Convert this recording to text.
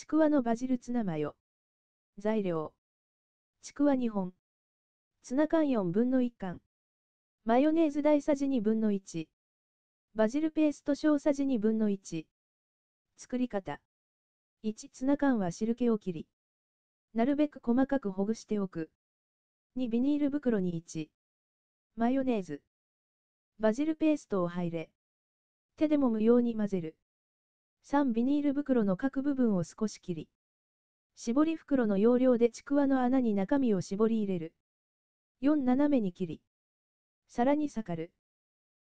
ちくわのバジルツナマヨ。材料。ちくわ2本。ツナ缶4分の1缶。マヨネーズ大さじ2分の1。バジルペースト小さじ2分の1。作り方。1ツナ缶は汁気を切り。なるべく細かくほぐしておく。2ビニール袋に1。マヨネーズ。バジルペーストを入れ。手でも無用に混ぜる。3ビニール袋の各部分を少し切り。絞り袋の容量でちくわの穴に中身を絞り入れる。4斜めに切り。皿に盛る。